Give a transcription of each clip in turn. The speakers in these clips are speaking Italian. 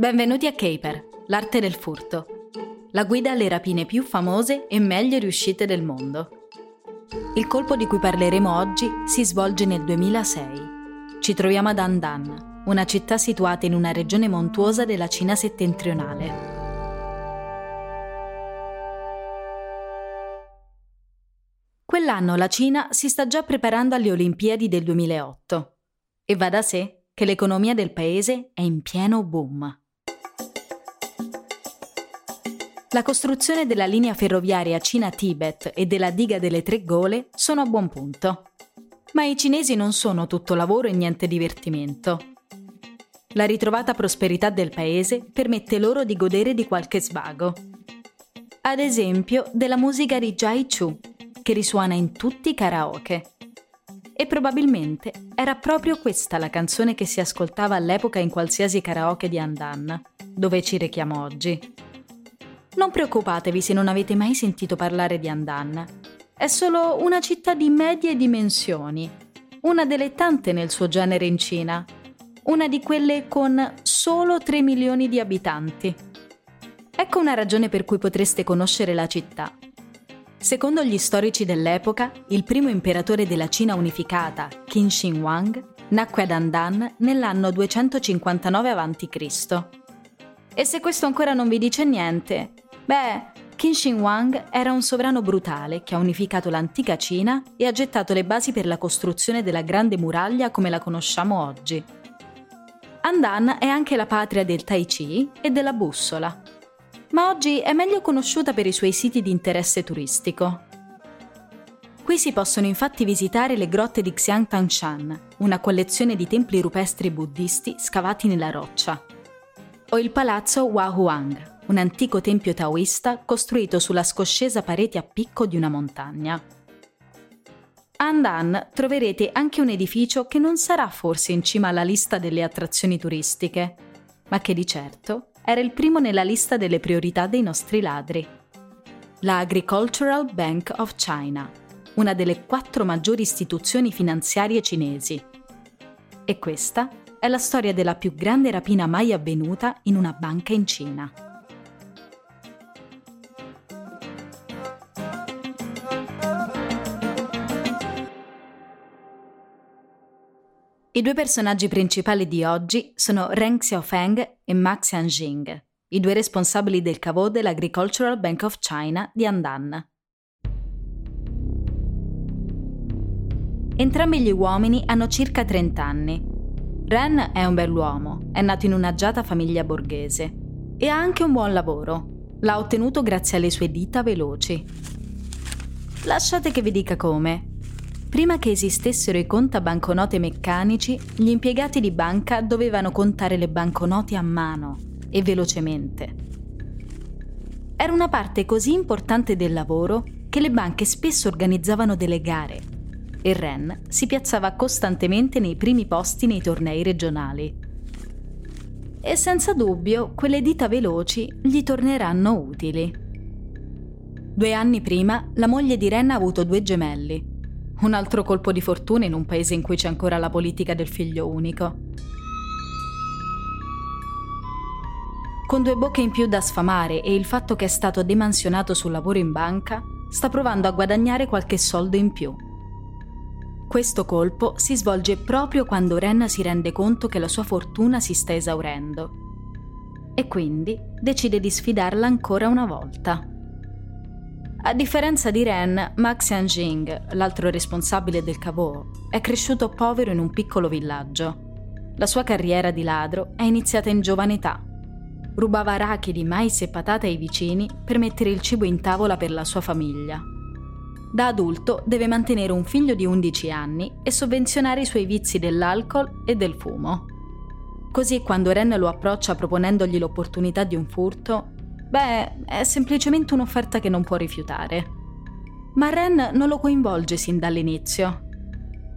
Benvenuti a Caper, l'arte del furto. La guida alle rapine più famose e meglio riuscite del mondo. Il colpo di cui parleremo oggi si svolge nel 2006. Ci troviamo ad Andan, una città situata in una regione montuosa della Cina settentrionale. Quell'anno la Cina si sta già preparando alle Olimpiadi del 2008 e va da sé che l'economia del paese è in pieno boom. La costruzione della linea ferroviaria Cina-Tibet e della diga delle tre gole sono a buon punto. Ma i cinesi non sono tutto lavoro e niente divertimento. La ritrovata prosperità del paese permette loro di godere di qualche svago. Ad esempio della musica di Jai Chu, che risuona in tutti i karaoke. E probabilmente era proprio questa la canzone che si ascoltava all'epoca in qualsiasi karaoke di Andan, dove ci rechiamo oggi. Non preoccupatevi se non avete mai sentito parlare di Andan. È solo una città di medie dimensioni, una delle tante nel suo genere in Cina, una di quelle con solo 3 milioni di abitanti. Ecco una ragione per cui potreste conoscere la città. Secondo gli storici dell'epoca, il primo imperatore della Cina unificata, Qin Shi Huang, nacque ad Andan nell'anno 259 a.C. E se questo ancora non vi dice niente, beh, Qin Huang era un sovrano brutale che ha unificato l'antica Cina e ha gettato le basi per la costruzione della Grande Muraglia come la conosciamo oggi. Andan è anche la patria del Tai Chi e della bussola, ma oggi è meglio conosciuta per i suoi siti di interesse turistico. Qui si possono infatti visitare le grotte di Xiang Tangshan, una collezione di templi rupestri buddisti scavati nella roccia, o il palazzo Huahuang, un antico tempio taoista costruito sulla scoscesa parete a picco di una montagna. A Andan troverete anche un edificio che non sarà forse in cima alla lista delle attrazioni turistiche, ma che di certo era il primo nella lista delle priorità dei nostri ladri. La Agricultural Bank of China, una delle quattro maggiori istituzioni finanziarie cinesi. E questa è la storia della più grande rapina mai avvenuta in una banca in Cina. I due personaggi principali di oggi sono Ren Xiaofeng e Ma Xianjing, i due responsabili del cavò dell'Agricultural Bank of China di Andan. Entrambi gli uomini hanno circa 30 anni. Ren è un bell'uomo, è nato in un'agiata famiglia borghese e ha anche un buon lavoro. L'ha ottenuto grazie alle sue dita veloci. Lasciate che vi dica come. Prima che esistessero i contabanconote meccanici, gli impiegati di banca dovevano contare le banconote a mano e velocemente. Era una parte così importante del lavoro che le banche spesso organizzavano delle gare e Ren si piazzava costantemente nei primi posti nei tornei regionali. E senza dubbio quelle dita veloci gli torneranno utili. Due anni prima la moglie di Ren ha avuto due gemelli, un altro colpo di fortuna in un paese in cui c'è ancora la politica del figlio unico. Con due bocche in più da sfamare e il fatto che è stato demansionato sul lavoro in banca, sta provando a guadagnare qualche soldo in più. Questo colpo si svolge proprio quando Ren si rende conto che la sua fortuna si sta esaurendo e quindi decide di sfidarla ancora una volta. A differenza di Ren, Max Yanjing, l'altro responsabile del Cavò, è cresciuto povero in un piccolo villaggio. La sua carriera di ladro è iniziata in giovane età. Rubava arachidi, mais e patate ai vicini per mettere il cibo in tavola per la sua famiglia. Da adulto deve mantenere un figlio di 11 anni e sovvenzionare i suoi vizi dell'alcol e del fumo. Così quando Ren lo approccia proponendogli l'opportunità di un furto, beh, è semplicemente un'offerta che non può rifiutare. Ma Ren non lo coinvolge sin dall'inizio.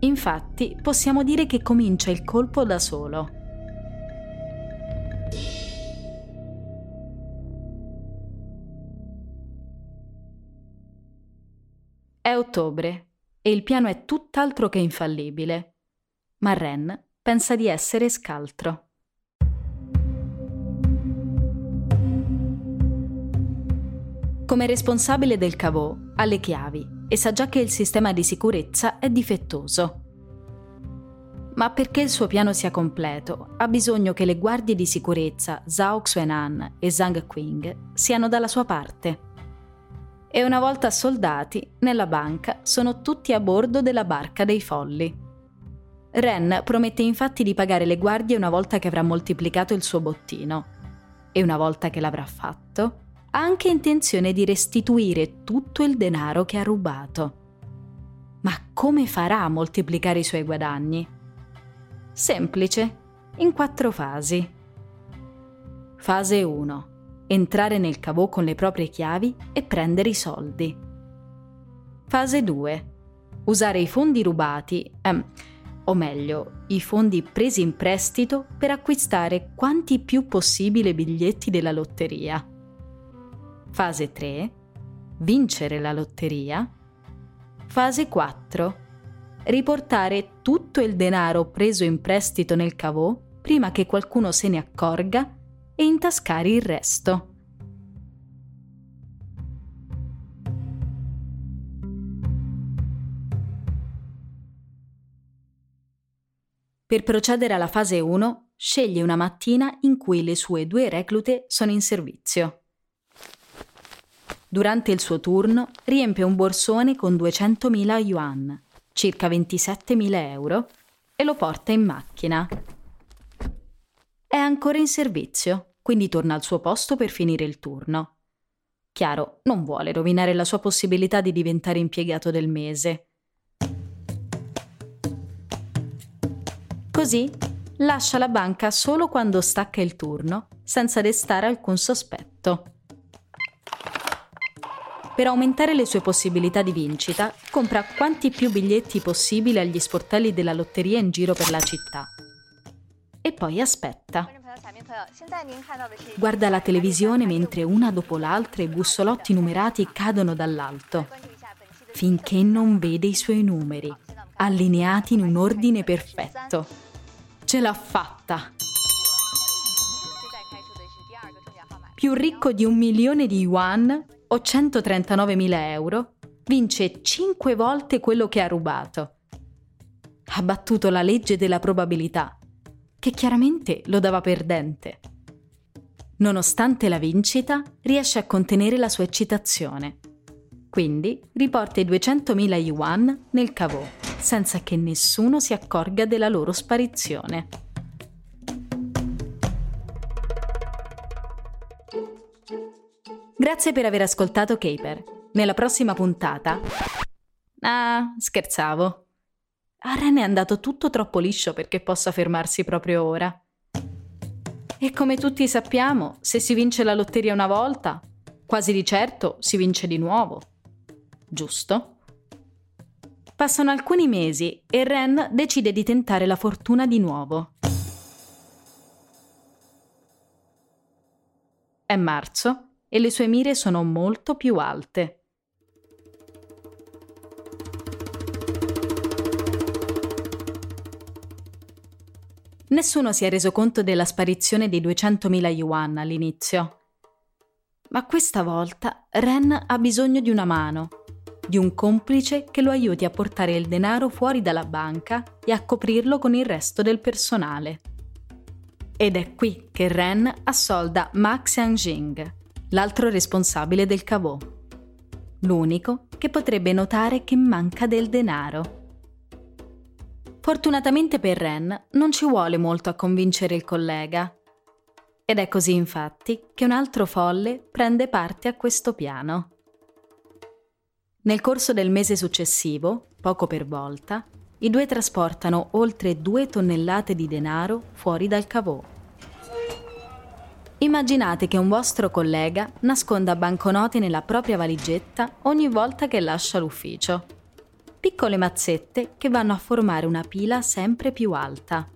Infatti, possiamo dire che comincia il colpo da solo. È ottobre e il piano è tutt'altro che infallibile, ma Ren pensa di essere scaltro. Come responsabile del cavò ha le chiavi e sa già che il sistema di sicurezza è difettoso. Ma perché il suo piano sia completo, ha bisogno che le guardie di sicurezza Zhao Xuanan e Zhang Qing siano dalla sua parte e una volta soldati, nella banca sono tutti a bordo della barca dei folli. Ren promette infatti di pagare le guardie una volta che avrà moltiplicato il suo bottino. E una volta che l'avrà fatto, ha anche intenzione di restituire tutto il denaro che ha rubato. Ma come farà a moltiplicare i suoi guadagni? Semplice, in quattro fasi. Fase 1 entrare nel cavò con le proprie chiavi e prendere i soldi. Fase 2. Usare i fondi rubati, ehm, o meglio, i fondi presi in prestito per acquistare quanti più possibile biglietti della lotteria. Fase 3. Vincere la lotteria. Fase 4. Riportare tutto il denaro preso in prestito nel cavò prima che qualcuno se ne accorga e intascare il resto. Per procedere alla fase 1, sceglie una mattina in cui le sue due reclute sono in servizio. Durante il suo turno riempie un borsone con 200.000 yuan, circa 27.000 euro, e lo porta in macchina è ancora in servizio, quindi torna al suo posto per finire il turno. Chiaro, non vuole rovinare la sua possibilità di diventare impiegato del mese. Così lascia la banca solo quando stacca il turno, senza destare alcun sospetto. Per aumentare le sue possibilità di vincita, compra quanti più biglietti possibile agli sportelli della lotteria in giro per la città e poi aspetta. Guarda la televisione mentre una dopo l'altra i bussolotti numerati cadono dall'alto, finché non vede i suoi numeri, allineati in un ordine perfetto. Ce l'ha fatta! Più ricco di un milione di yuan o 139.000 euro, vince 5 volte quello che ha rubato. Ha battuto la legge della probabilità che chiaramente lo dava perdente. Nonostante la vincita, riesce a contenere la sua eccitazione. Quindi riporta i 200.000 yuan nel cavò, senza che nessuno si accorga della loro sparizione. Grazie per aver ascoltato Caper. Nella prossima puntata... Ah, scherzavo. A Ren è andato tutto troppo liscio perché possa fermarsi proprio ora. E come tutti sappiamo, se si vince la lotteria una volta, quasi di certo si vince di nuovo. Giusto? Passano alcuni mesi e Ren decide di tentare la fortuna di nuovo. È marzo e le sue mire sono molto più alte. Nessuno si è reso conto della sparizione dei 200.000 yuan all'inizio. Ma questa volta Ren ha bisogno di una mano di un complice che lo aiuti a portare il denaro fuori dalla banca e a coprirlo con il resto del personale. Ed è qui che Ren assolda Ma Xiangjing, l'altro responsabile del cavò. L'unico che potrebbe notare che manca del denaro. Fortunatamente per Ren non ci vuole molto a convincere il collega. Ed è così infatti che un altro folle prende parte a questo piano. Nel corso del mese successivo, poco per volta, i due trasportano oltre due tonnellate di denaro fuori dal cavò. Immaginate che un vostro collega nasconda banconote nella propria valigetta ogni volta che lascia l'ufficio. Piccole mazzette che vanno a formare una pila sempre più alta.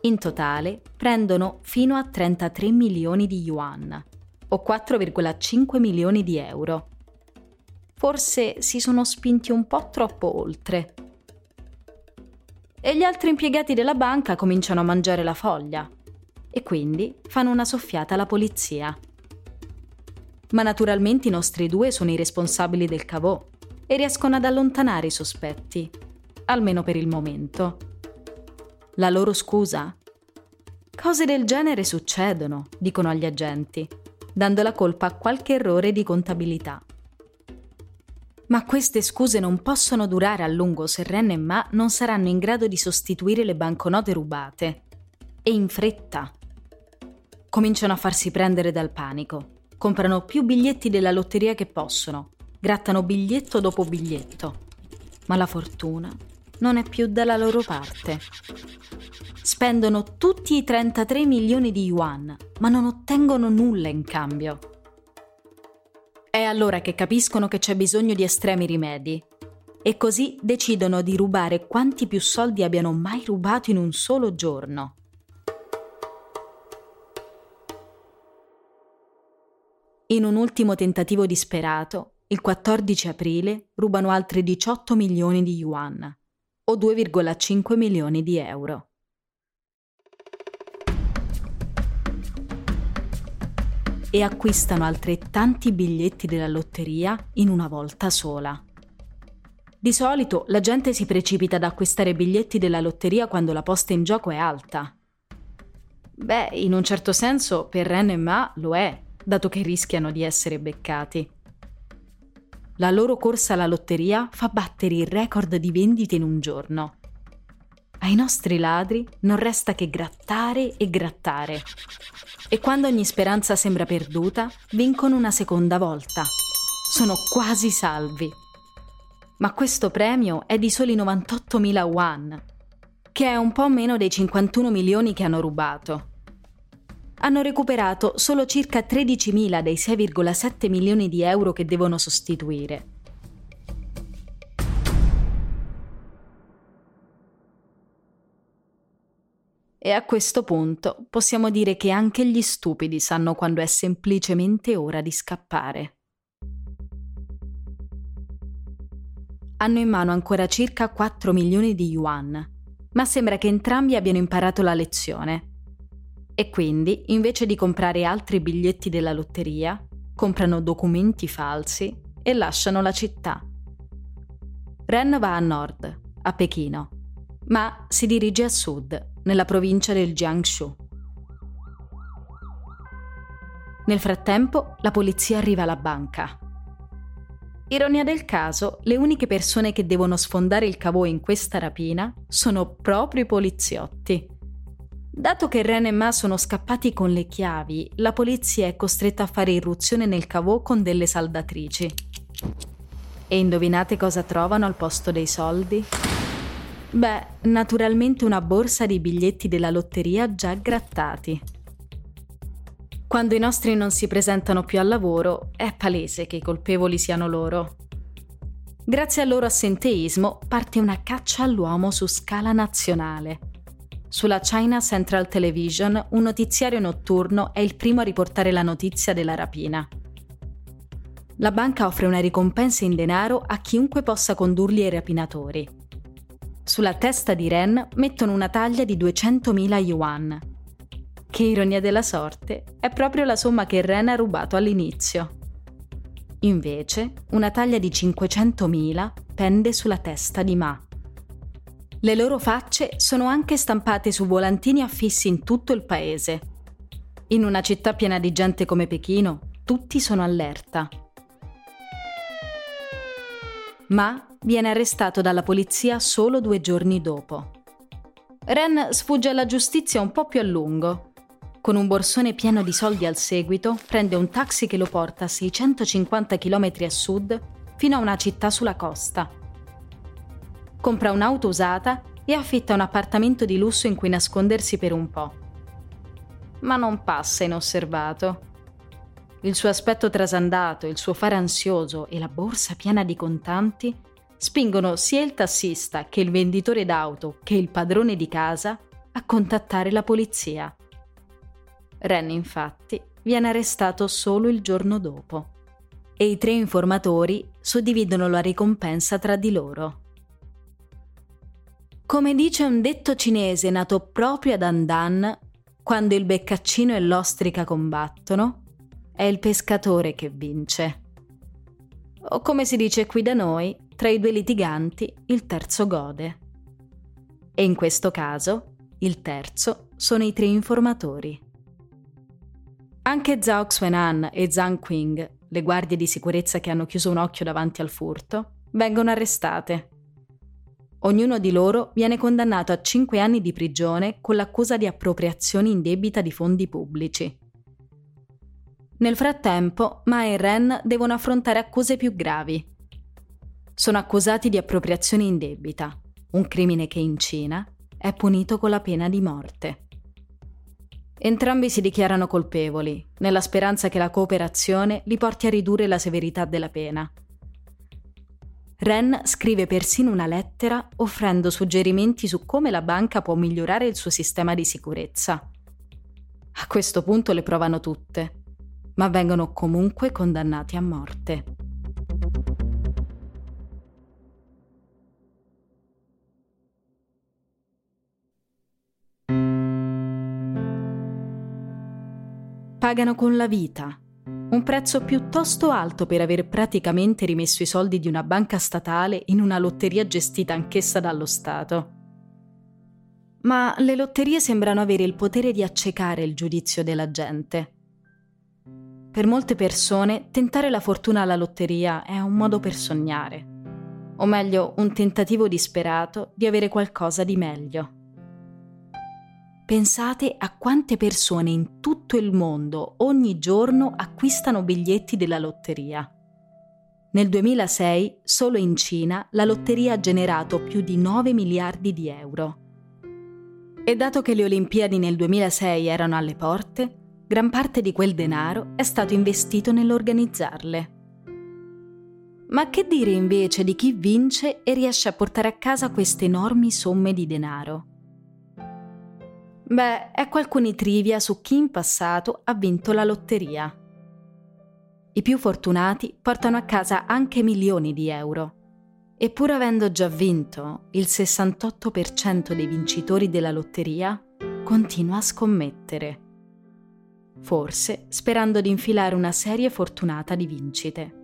In totale prendono fino a 33 milioni di yuan, o 4,5 milioni di euro forse si sono spinti un po' troppo oltre. E gli altri impiegati della banca cominciano a mangiare la foglia e quindi fanno una soffiata alla polizia. Ma naturalmente i nostri due sono i responsabili del cavò e riescono ad allontanare i sospetti, almeno per il momento. La loro scusa? Cose del genere succedono, dicono agli agenti, dando la colpa a qualche errore di contabilità. Ma queste scuse non possono durare a lungo se Ren e Ma non saranno in grado di sostituire le banconote rubate. E in fretta. Cominciano a farsi prendere dal panico. Comprano più biglietti della lotteria che possono. Grattano biglietto dopo biglietto. Ma la fortuna non è più dalla loro parte. Spendono tutti i 33 milioni di yuan, ma non ottengono nulla in cambio. È allora che capiscono che c'è bisogno di estremi rimedi e così decidono di rubare quanti più soldi abbiano mai rubato in un solo giorno. In un ultimo tentativo disperato, il 14 aprile rubano altri 18 milioni di yuan, o 2,5 milioni di euro. e acquistano altrettanti biglietti della lotteria in una volta sola. Di solito la gente si precipita ad acquistare biglietti della lotteria quando la posta in gioco è alta. Beh, in un certo senso per Ren e Ma lo è, dato che rischiano di essere beccati. La loro corsa alla lotteria fa battere il record di vendite in un giorno. Ai nostri ladri non resta che grattare e grattare. E quando ogni speranza sembra perduta, vincono una seconda volta. Sono quasi salvi. Ma questo premio è di soli 98.000 yuan, che è un po' meno dei 51 milioni che hanno rubato. Hanno recuperato solo circa 13.000 dei 6,7 milioni di euro che devono sostituire. E a questo punto possiamo dire che anche gli stupidi sanno quando è semplicemente ora di scappare. Hanno in mano ancora circa 4 milioni di yuan, ma sembra che entrambi abbiano imparato la lezione. E quindi, invece di comprare altri biglietti della lotteria, comprano documenti falsi e lasciano la città. Ren va a nord, a Pechino, ma si dirige a sud, nella provincia del Jiangsu. Nel frattempo, la polizia arriva alla banca. Ironia del caso, le uniche persone che devono sfondare il cavò in questa rapina sono proprio i poliziotti. Dato che Ren e Ma sono scappati con le chiavi, la polizia è costretta a fare irruzione nel cavò con delle saldatrici. E indovinate cosa trovano al posto dei soldi? Beh, naturalmente una borsa di biglietti della lotteria già grattati. Quando i nostri non si presentano più al lavoro, è palese che i colpevoli siano loro. Grazie al loro assenteismo parte una caccia all'uomo su scala nazionale. Sulla China Central Television, un notiziario notturno è il primo a riportare la notizia della rapina. La banca offre una ricompensa in denaro a chiunque possa condurli ai rapinatori. Sulla testa di Ren mettono una taglia di 200.000 yuan. Che ironia della sorte, è proprio la somma che Ren ha rubato all'inizio. Invece, una taglia di 500.000 pende sulla testa di Ma. Le loro facce sono anche stampate su volantini affissi in tutto il paese. In una città piena di gente come Pechino, tutti sono allerta. Ma viene arrestato dalla polizia solo due giorni dopo. Ren sfugge alla giustizia un po' più a lungo. Con un borsone pieno di soldi al seguito, prende un taxi che lo porta a 650 km a sud fino a una città sulla costa. Compra un'auto usata e affitta un appartamento di lusso in cui nascondersi per un po'. Ma non passa inosservato. Il suo aspetto trasandato, il suo fare ansioso e la borsa piena di contanti spingono sia il tassista che il venditore d'auto che il padrone di casa a contattare la polizia. Ren infatti viene arrestato solo il giorno dopo e i tre informatori suddividono la ricompensa tra di loro. Come dice un detto cinese nato proprio ad Andan, quando il beccaccino e l'ostrica combattono, è il pescatore che vince. O come si dice qui da noi, tra i due litiganti il terzo gode. E in questo caso il terzo sono i tre informatori. Anche Zhao Xuanan e Zhang Qing, le guardie di sicurezza che hanno chiuso un occhio davanti al furto, vengono arrestate. Ognuno di loro viene condannato a 5 anni di prigione con l'accusa di appropriazione indebita di fondi pubblici. Nel frattempo, Ma e Ren devono affrontare accuse più gravi, sono accusati di appropriazione indebita, un crimine che in Cina è punito con la pena di morte. Entrambi si dichiarano colpevoli, nella speranza che la cooperazione li porti a ridurre la severità della pena. Ren scrive persino una lettera offrendo suggerimenti su come la banca può migliorare il suo sistema di sicurezza. A questo punto le provano tutte, ma vengono comunque condannati a morte. pagano con la vita, un prezzo piuttosto alto per aver praticamente rimesso i soldi di una banca statale in una lotteria gestita anch'essa dallo Stato. Ma le lotterie sembrano avere il potere di accecare il giudizio della gente. Per molte persone tentare la fortuna alla lotteria è un modo per sognare, o meglio un tentativo disperato di avere qualcosa di meglio. Pensate a quante persone in tutto il mondo ogni giorno acquistano biglietti della lotteria. Nel 2006, solo in Cina, la lotteria ha generato più di 9 miliardi di euro. E dato che le Olimpiadi nel 2006 erano alle porte, gran parte di quel denaro è stato investito nell'organizzarle. Ma che dire invece di chi vince e riesce a portare a casa queste enormi somme di denaro? Beh, ecco alcuni trivia su chi in passato ha vinto la lotteria. I più fortunati portano a casa anche milioni di euro. E pur avendo già vinto, il 68% dei vincitori della lotteria continua a scommettere. Forse sperando di infilare una serie fortunata di vincite.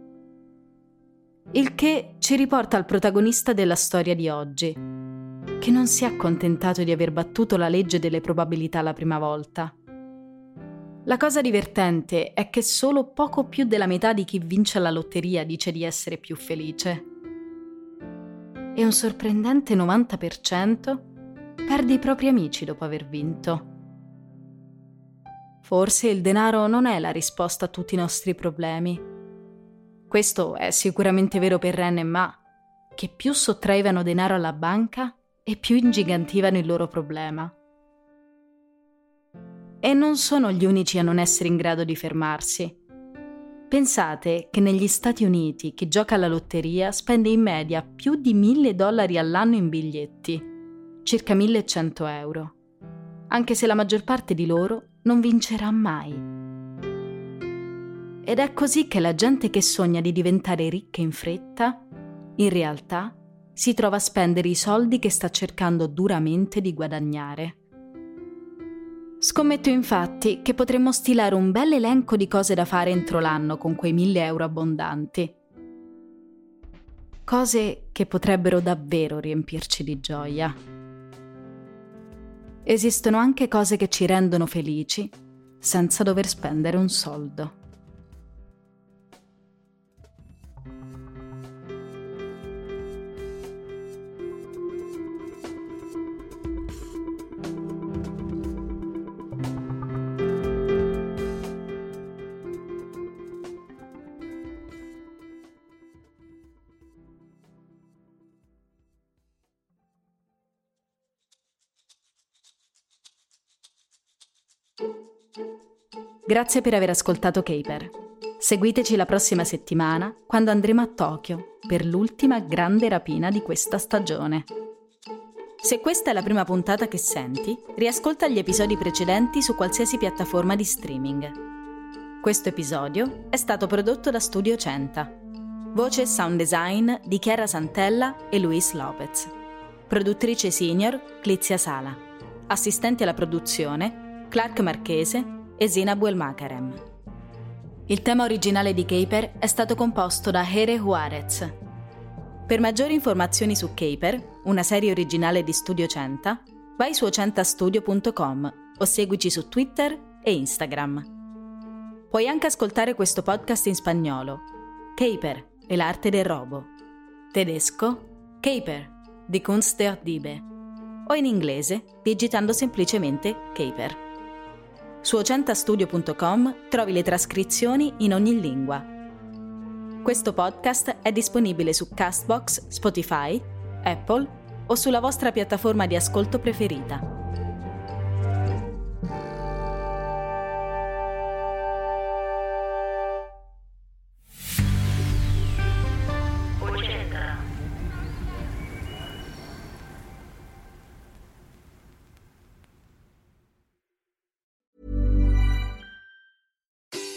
Il che ci riporta al protagonista della storia di oggi, che non si è accontentato di aver battuto la legge delle probabilità la prima volta. La cosa divertente è che solo poco più della metà di chi vince la lotteria dice di essere più felice. E un sorprendente 90% perde i propri amici dopo aver vinto. Forse il denaro non è la risposta a tutti i nostri problemi. Questo è sicuramente vero per Ren e Ma, che più sottraevano denaro alla banca, e più ingigantivano il loro problema. E non sono gli unici a non essere in grado di fermarsi. Pensate che negli Stati Uniti chi gioca alla lotteria spende in media più di 1000 dollari all'anno in biglietti, circa 1100 euro, anche se la maggior parte di loro non vincerà mai. Ed è così che la gente che sogna di diventare ricca in fretta, in realtà si trova a spendere i soldi che sta cercando duramente di guadagnare. Scommetto infatti che potremmo stilare un bel elenco di cose da fare entro l'anno con quei mille euro abbondanti. Cose che potrebbero davvero riempirci di gioia. Esistono anche cose che ci rendono felici senza dover spendere un soldo. Grazie per aver ascoltato Caper. Seguiteci la prossima settimana quando andremo a Tokyo per l'ultima grande rapina di questa stagione. Se questa è la prima puntata che senti, riascolta gli episodi precedenti su qualsiasi piattaforma di streaming. Questo episodio è stato prodotto da Studio Centa. Voce e sound design di Chiara Santella e Luis Lopez. Produttrice senior Clizia Sala. Assistenti alla produzione Clark Marchese e Zina Buelmakarem. Il tema originale di Caper è stato composto da Here Juarez. Per maggiori informazioni su Caper, una serie originale di Studio Centa, vai su ocentastudio.com o seguici su Twitter e Instagram. Puoi anche ascoltare questo podcast in spagnolo, Caper e l'arte del robo, tedesco, Caper, di Kunst der Diebe, o in inglese digitando semplicemente Caper. Su ocentastudio.com trovi le trascrizioni in ogni lingua. Questo podcast è disponibile su Castbox, Spotify, Apple o sulla vostra piattaforma di ascolto preferita.